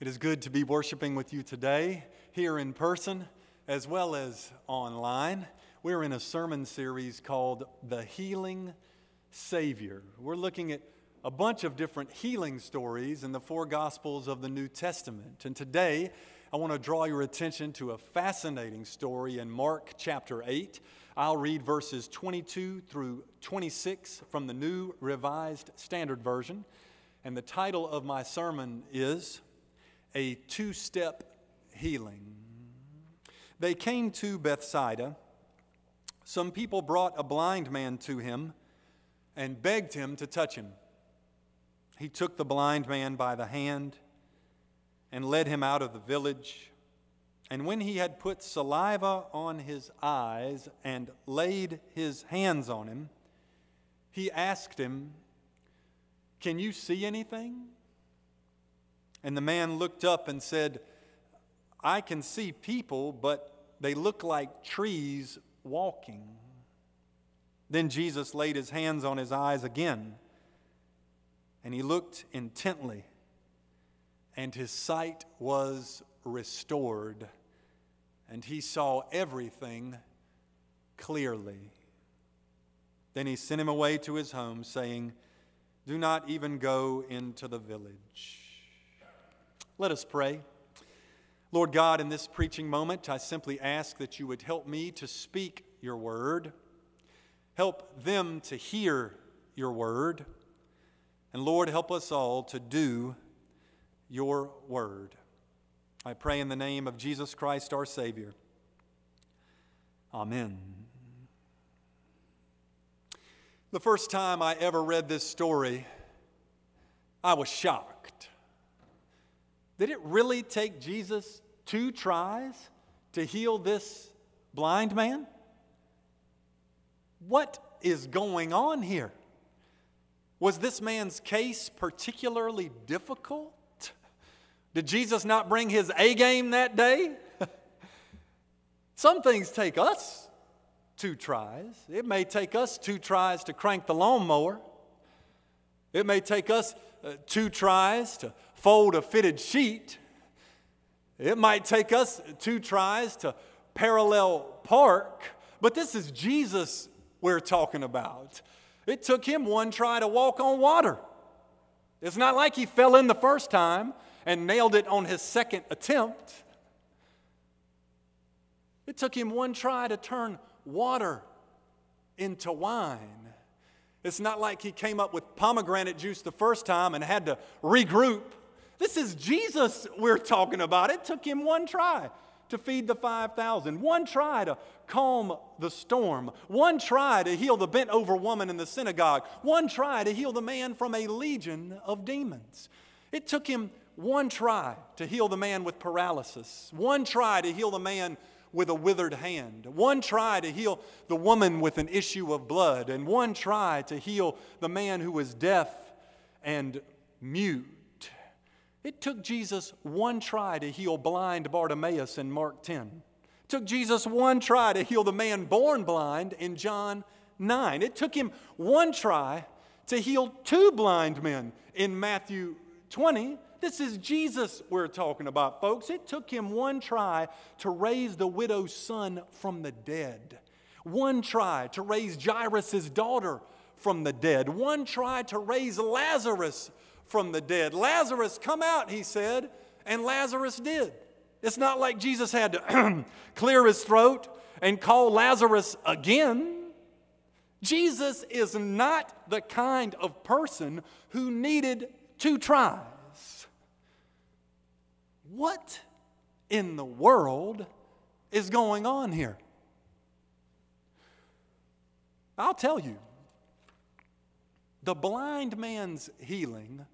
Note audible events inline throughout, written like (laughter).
It is good to be worshiping with you today, here in person as well as online. We're in a sermon series called The Healing Savior. We're looking at a bunch of different healing stories in the four Gospels of the New Testament. And today, I want to draw your attention to a fascinating story in Mark chapter 8. I'll read verses 22 through 26 from the New Revised Standard Version. And the title of my sermon is A Two Step Healing. They came to Bethsaida. Some people brought a blind man to him and begged him to touch him. He took the blind man by the hand and led him out of the village. And when he had put saliva on his eyes and laid his hands on him, he asked him, Can you see anything? And the man looked up and said, I can see people, but they look like trees walking. Then Jesus laid his hands on his eyes again, and he looked intently, and his sight was restored, and he saw everything clearly. Then he sent him away to his home, saying, Do not even go into the village. Let us pray. Lord God, in this preaching moment, I simply ask that you would help me to speak your word, help them to hear your word, and Lord, help us all to do your word. I pray in the name of Jesus Christ, our Savior. Amen. The first time I ever read this story, I was shocked. Did it really take Jesus two tries to heal this blind man? What is going on here? Was this man's case particularly difficult? Did Jesus not bring his A game that day? (laughs) Some things take us two tries. It may take us two tries to crank the lawnmower. It may take us uh, two tries to fold a fitted sheet. It might take us two tries to parallel park, but this is Jesus we're talking about. It took him one try to walk on water. It's not like he fell in the first time and nailed it on his second attempt. It took him one try to turn water into wine. It's not like he came up with pomegranate juice the first time and had to regroup. This is Jesus we're talking about. It took him one try to feed the 5,000, one try to calm the storm, one try to heal the bent over woman in the synagogue, one try to heal the man from a legion of demons. It took him one try to heal the man with paralysis, one try to heal the man with a withered hand, one try to heal the woman with an issue of blood, and one try to heal the man who was deaf and mute. It took Jesus one try to heal blind Bartimaeus in Mark 10. It took Jesus one try to heal the man born blind in John 9. It took him one try to heal two blind men in Matthew 20. This is Jesus we're talking about, folks. It took him one try to raise the widow's son from the dead, one try to raise Jairus' daughter from the dead, one try to raise Lazarus from the dead. Lazarus, come out, he said, and Lazarus did. It's not like Jesus had to (clears throat) clear his throat and call Lazarus again. Jesus is not the kind of person who needed to try. What in the world is going on here? I'll tell you. The blind man's healing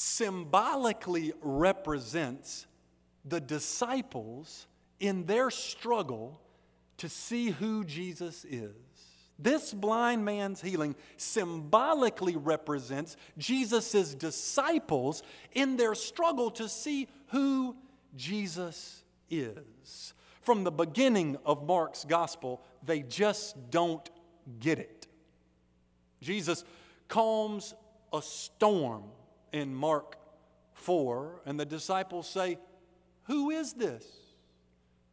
symbolically represents the disciples in their struggle to see who Jesus is. This blind man's healing symbolically represents Jesus' disciples in their struggle to see who Jesus is. From the beginning of Mark's gospel, they just don't get it. Jesus calms a storm in Mark 4, and the disciples say, Who is this?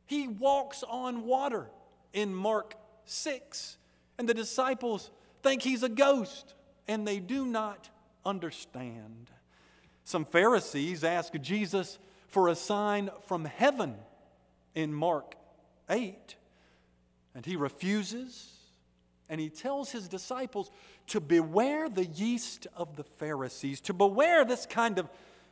He walks on water in Mark 6. And the disciples think he's a ghost, and they do not understand. Some Pharisees ask Jesus for a sign from heaven in Mark 8, and he refuses. And he tells his disciples to beware the yeast of the Pharisees, to beware this kind of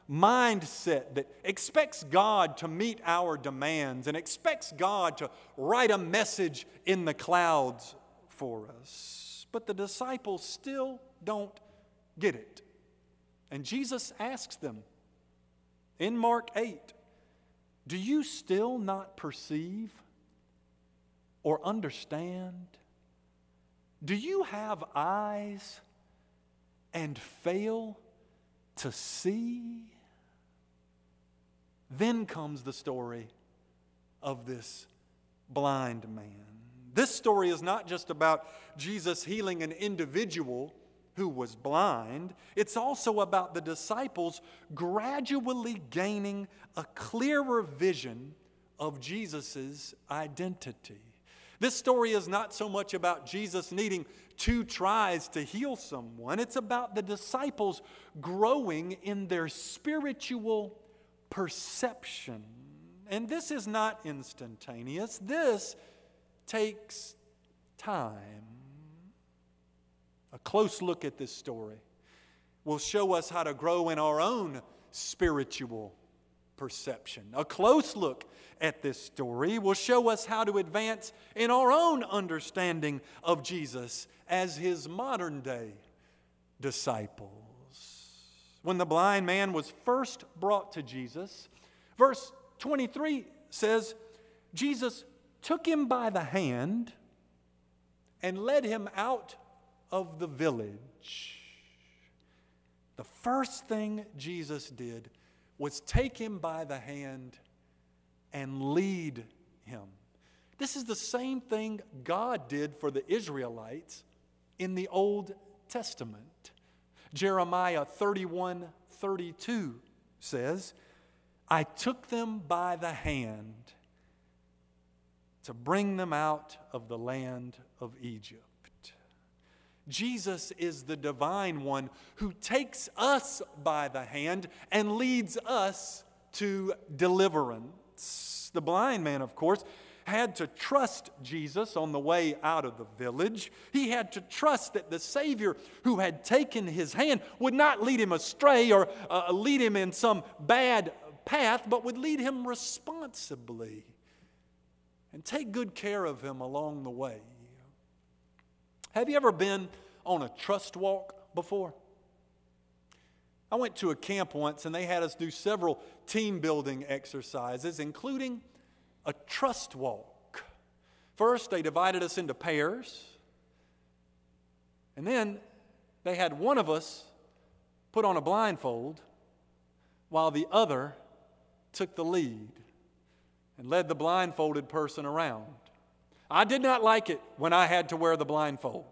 mindset that expects God to meet our demands and expects God to write a message in the clouds for us. But the disciples still don't get it. And Jesus asks them in Mark 8 Do you still not perceive or understand? Do you have eyes and fail to see? Then comes the story of this blind man. This story is not just about Jesus healing an individual who was blind, it's also about the disciples gradually gaining a clearer vision of Jesus' identity. This story is not so much about Jesus needing two tries to heal someone, it's about the disciples growing in their spiritual perception. And this is not instantaneous, this takes time. A close look at this story will show us how to grow in our own spiritual perception. A close look at this story will show us how to advance in our own understanding of Jesus as his modern day disciples. When the blind man was first brought to Jesus, verse 23 says, Jesus took him by the hand and led him out of the village. The first thing Jesus did was take him by the hand and lead him. This is the same thing God did for the Israelites in the Old Testament. Jeremiah 31 32 says, I took them by the hand to bring them out of the land of Egypt. Jesus is the divine one who takes us by the hand and leads us to deliverance. The blind man, of course, had to trust Jesus on the way out of the village. He had to trust that the Savior who had taken his hand would not lead him astray or uh, lead him in some bad path, but would lead him responsibly and take good care of him along the way. Have you ever been on a trust walk before? I went to a camp once and they had us do several team building exercises, including a trust walk. First, they divided us into pairs, and then they had one of us put on a blindfold while the other took the lead and led the blindfolded person around. I did not like it when I had to wear the blindfold.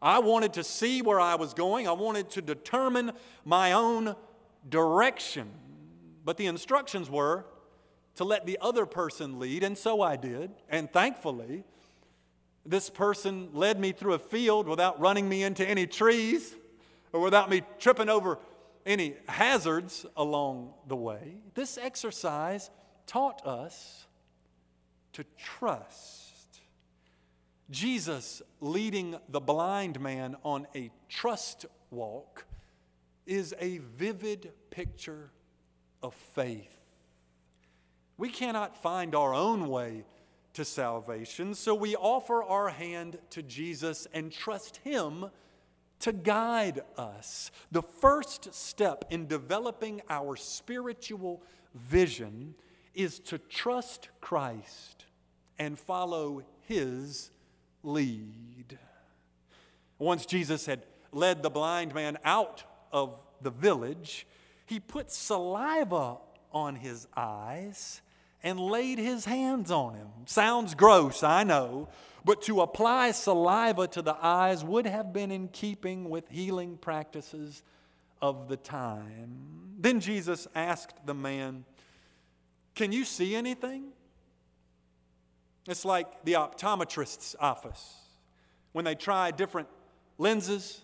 I wanted to see where I was going, I wanted to determine my own direction. But the instructions were to let the other person lead, and so I did. And thankfully, this person led me through a field without running me into any trees or without me tripping over any hazards along the way. This exercise taught us to trust. Jesus leading the blind man on a trust walk is a vivid picture of faith. We cannot find our own way to salvation, so we offer our hand to Jesus and trust Him to guide us. The first step in developing our spiritual vision is to trust Christ and follow His lead. Once Jesus had led the blind man out of the village, he put saliva on his eyes and laid his hands on him. Sounds gross, I know, but to apply saliva to the eyes would have been in keeping with healing practices of the time. Then Jesus asked the man, Can you see anything? It's like the optometrist's office when they try different lenses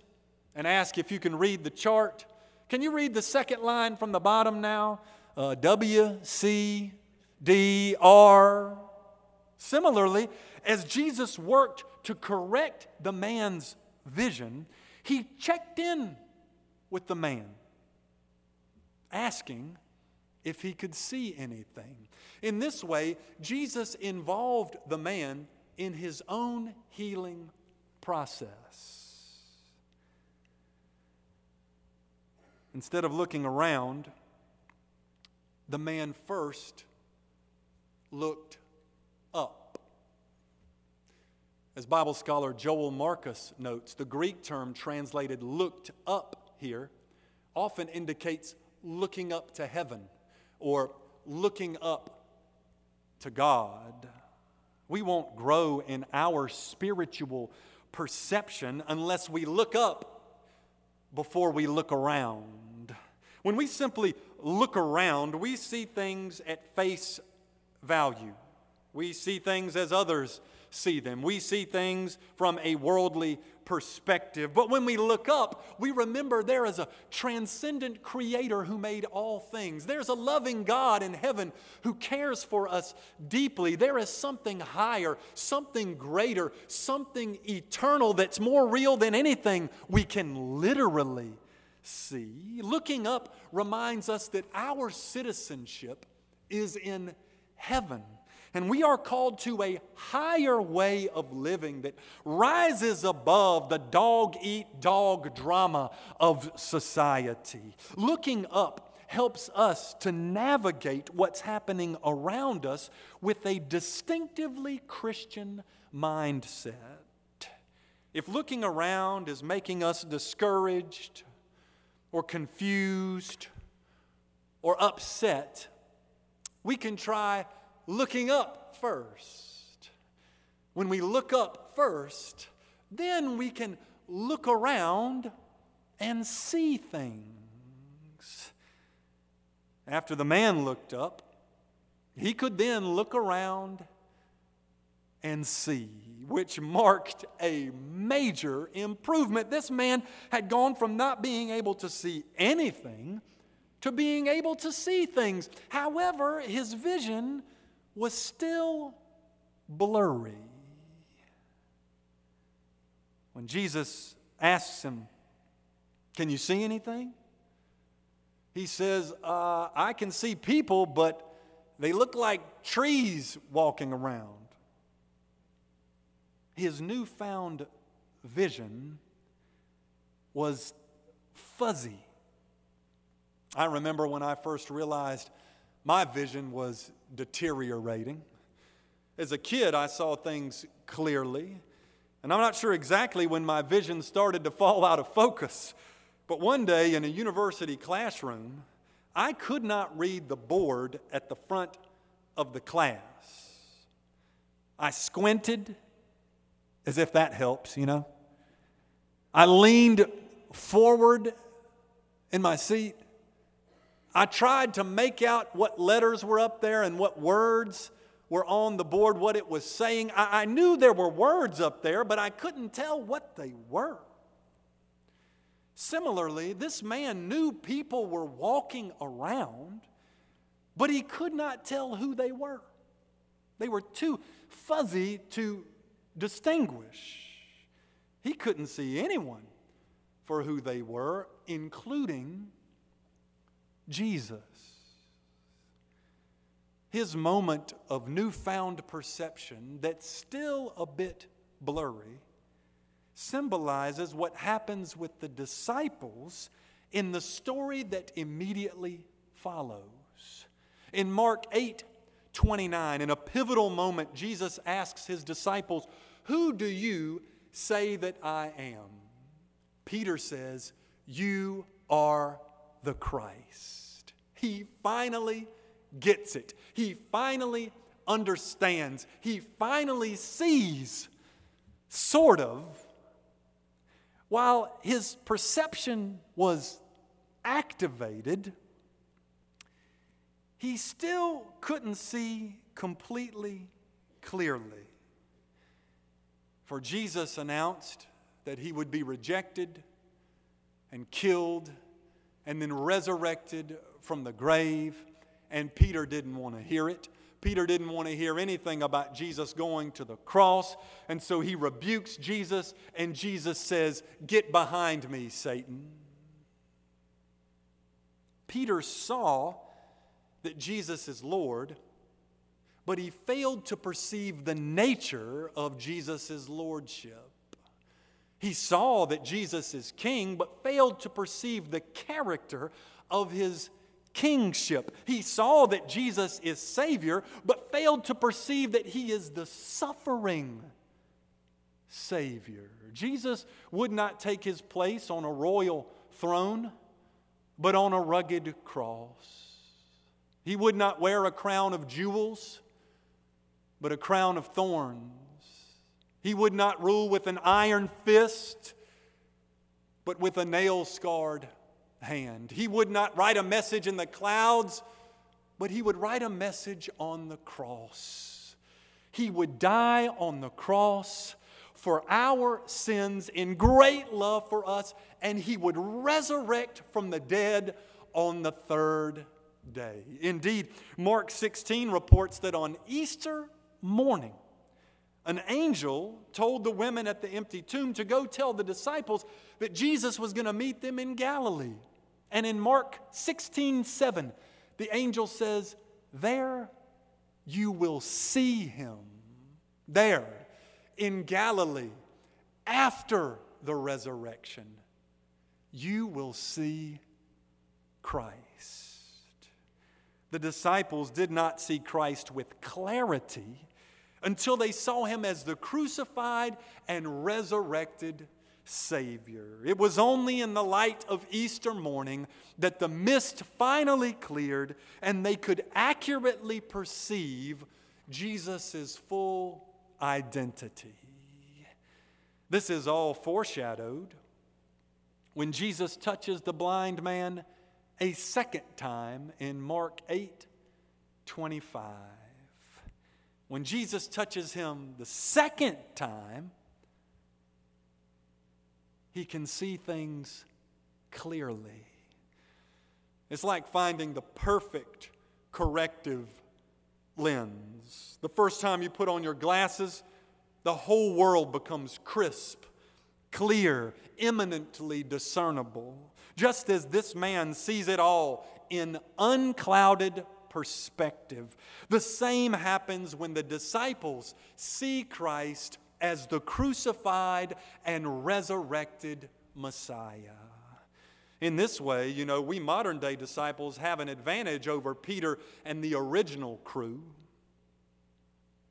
and ask if you can read the chart. Can you read the second line from the bottom now? Uh, w, C, D, R. Similarly, as Jesus worked to correct the man's vision, he checked in with the man, asking if he could see anything. In this way, Jesus involved the man in his own healing process. Instead of looking around, the man first looked up. As Bible scholar Joel Marcus notes, the Greek term translated looked up here often indicates looking up to heaven or looking up to God. We won't grow in our spiritual perception unless we look up before we look around. When we simply look around, we see things at face value. We see things as others see them. We see things from a worldly perspective. But when we look up, we remember there is a transcendent creator who made all things. There's a loving God in heaven who cares for us deeply. There is something higher, something greater, something eternal that's more real than anything we can literally see. Looking up reminds us that our citizenship is in heaven. And we are called to a higher way of living that rises above the dog eat dog drama of society. Looking up helps us to navigate what's happening around us with a distinctively Christian mindset. If looking around is making us discouraged or confused or upset, we can try looking up first. When we look up first, then we can look around and see things. After the man looked up, he could then look around and see, which marked a major improvement. This man had gone from not being able to see anything to being able to see things. However, his vision was still blurry. When Jesus asks him, Can you see anything? He says, uh, I can see people, but they look like trees walking around. His newfound vision was fuzzy. I remember when I first realized my vision was deteriorating. As a kid, I saw things clearly, and I'm not sure exactly when my vision started to fall out of focus. But one day in a university classroom, I could not read the board at the front of the class. I squinted, as if that helps, you know. I leaned forward in my seat I tried to make out what letters were up there and what words were on the board, what it was saying. I, I knew there were words up there, but I couldn't tell what they were. Similarly, this man knew people were walking around, but he could not tell who they were. They were too fuzzy to distinguish. He couldn't see anyone for who they were, including Jesus. His moment of newfound perception that's still a bit blurry symbolizes what happens with the disciples in the story that immediately follows. In Mark 8 29, in a pivotal moment, Jesus asks his disciples, Who do you say that I am? Peter says, You are the Christ. He finally gets it. He finally understands. He finally sees, sort of. While his perception was activated, he still couldn't see completely clearly. For Jesus announced that he would be rejected and killed and then resurrected from the grave, and Peter didn't want to hear it. Peter didn't want to hear anything about Jesus going to the cross, and so he rebukes Jesus, and Jesus says, Get behind me, Satan. Peter saw that Jesus is Lord, but he failed to perceive the nature of Jesus' lordship. He saw that Jesus is king, but failed to perceive the character of his kingship. He saw that Jesus is Savior, but failed to perceive that He is the suffering Savior. Jesus would not take His place on a royal throne, but on a rugged cross. He would not wear a crown of jewels, but a crown of thorns. He would not rule with an iron fist, but with a nail scarred hand. He would not write a message in the clouds, but he would write a message on the cross. He would die on the cross for our sins in great love for us, and he would resurrect from the dead on the third day. Indeed, Mark 16 reports that on Easter morning, an angel told the women at the empty tomb to go tell the disciples that Jesus was going to meet them in Galilee. And in Mark 16 7, the angel says, There you will see him. There in Galilee, after the resurrection, you will see Christ. The disciples did not see Christ with clarity until they saw him as the crucified and resurrected Savior. It was only in the light of Easter morning that the mist finally cleared and they could accurately perceive Jesus' full identity. This is all foreshadowed when Jesus touches the blind man a second time in Mark 8 25. When Jesus touches him the second time, he can see things clearly. It's like finding the perfect corrective lens. The first time you put on your glasses, the whole world becomes crisp, clear, eminently discernible, just as this man sees it all in unclouded perspective. The same happens when the disciples see Christ as the crucified and resurrected Messiah. In this way, you know, we modern day disciples have an advantage over Peter and the original crew.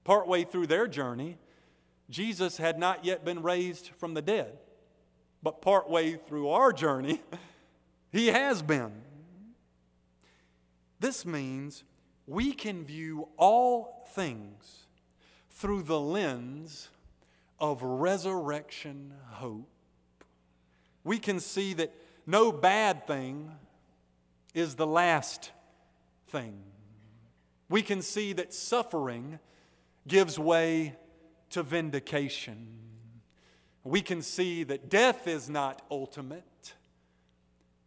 Partway through their journey, Jesus had not yet been raised from the dead. But partway through our journey, (laughs) he has been. This means we can view all things through the lens of resurrection hope. We can see that no bad thing is the last thing. We can see that suffering gives way to vindication. We can see that death is not ultimate,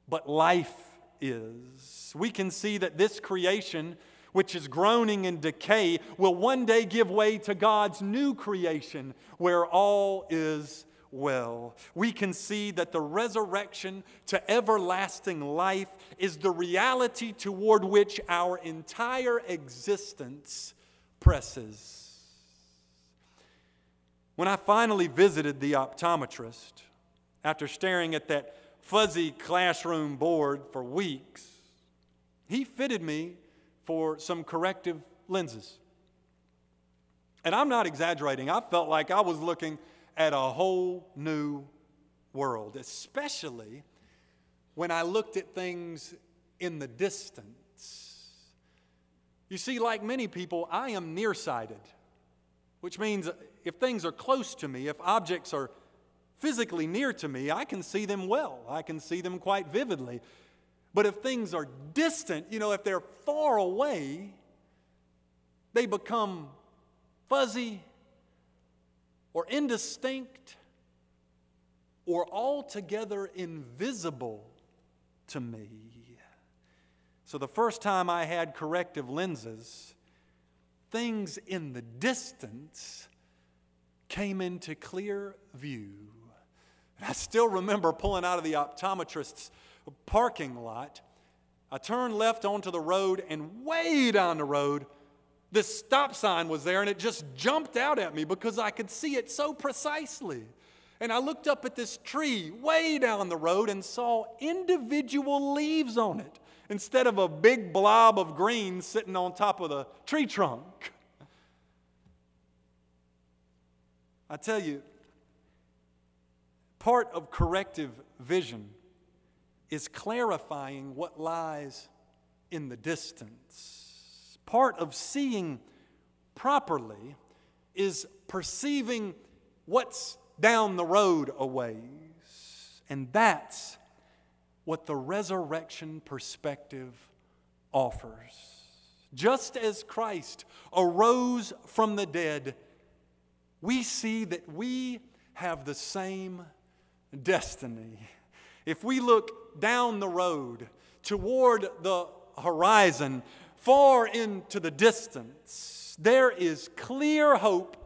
but life is. We can see that this creation which is groaning in decay, will one day give way to God's new creation where all is well. We can see that the resurrection to everlasting life is the reality toward which our entire existence presses. When I finally visited the optometrist, after staring at that fuzzy classroom board for weeks, he fitted me for some corrective lenses. And I'm not exaggerating, I felt like I was looking at a whole new world, especially when I looked at things in the distance. You see, like many people, I am nearsighted, which means if things are close to me, if objects are physically near to me, I can see them well. I can see them quite vividly. But if things are distant, you know, if they're far away, they become fuzzy or indistinct or altogether invisible to me. So the first time I had corrective lenses, things in the distance came into clear view. And I still remember pulling out of the optometrist's parking lot. I turned left onto the road, and way down the road, this stop sign was there, and it just jumped out at me because I could see it so precisely. And I looked up at this tree way down the road and saw individual leaves on it instead of a big blob of green sitting on top of the tree trunk. I tell you, part of corrective vision is clarifying what lies in the distance. Part of seeing properly is perceiving what's down the road a ways. And that's what the resurrection perspective offers. Just as Christ arose from the dead, we see that we have the same destiny. If we look down the road toward the horizon, far into the distance, there is clear hope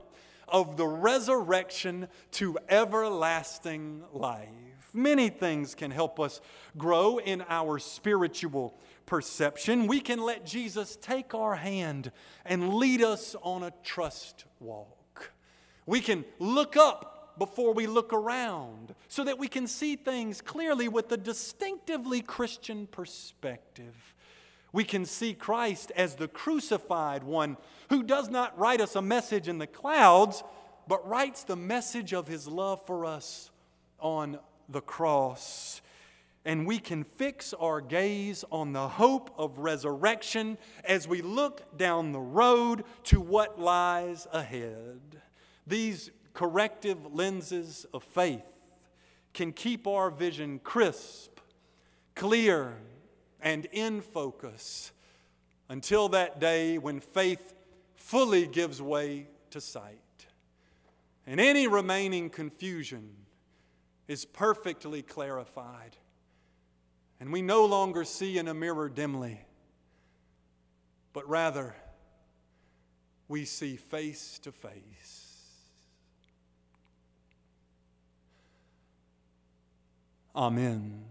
of the resurrection to everlasting life. Many things can help us grow in our spiritual perception. We can let Jesus take our hand and lead us on a trust walk. We can look up before we look around so that we can see things clearly with a distinctively Christian perspective. We can see Christ as the crucified one who does not write us a message in the clouds, but writes the message of his love for us on the cross. And we can fix our gaze on the hope of resurrection as we look down the road to what lies ahead. These corrective lenses of faith can keep our vision crisp, clear, and in focus until that day when faith fully gives way to sight. And any remaining confusion is perfectly clarified. And we no longer see in a mirror dimly, but rather we see face to face. Amen.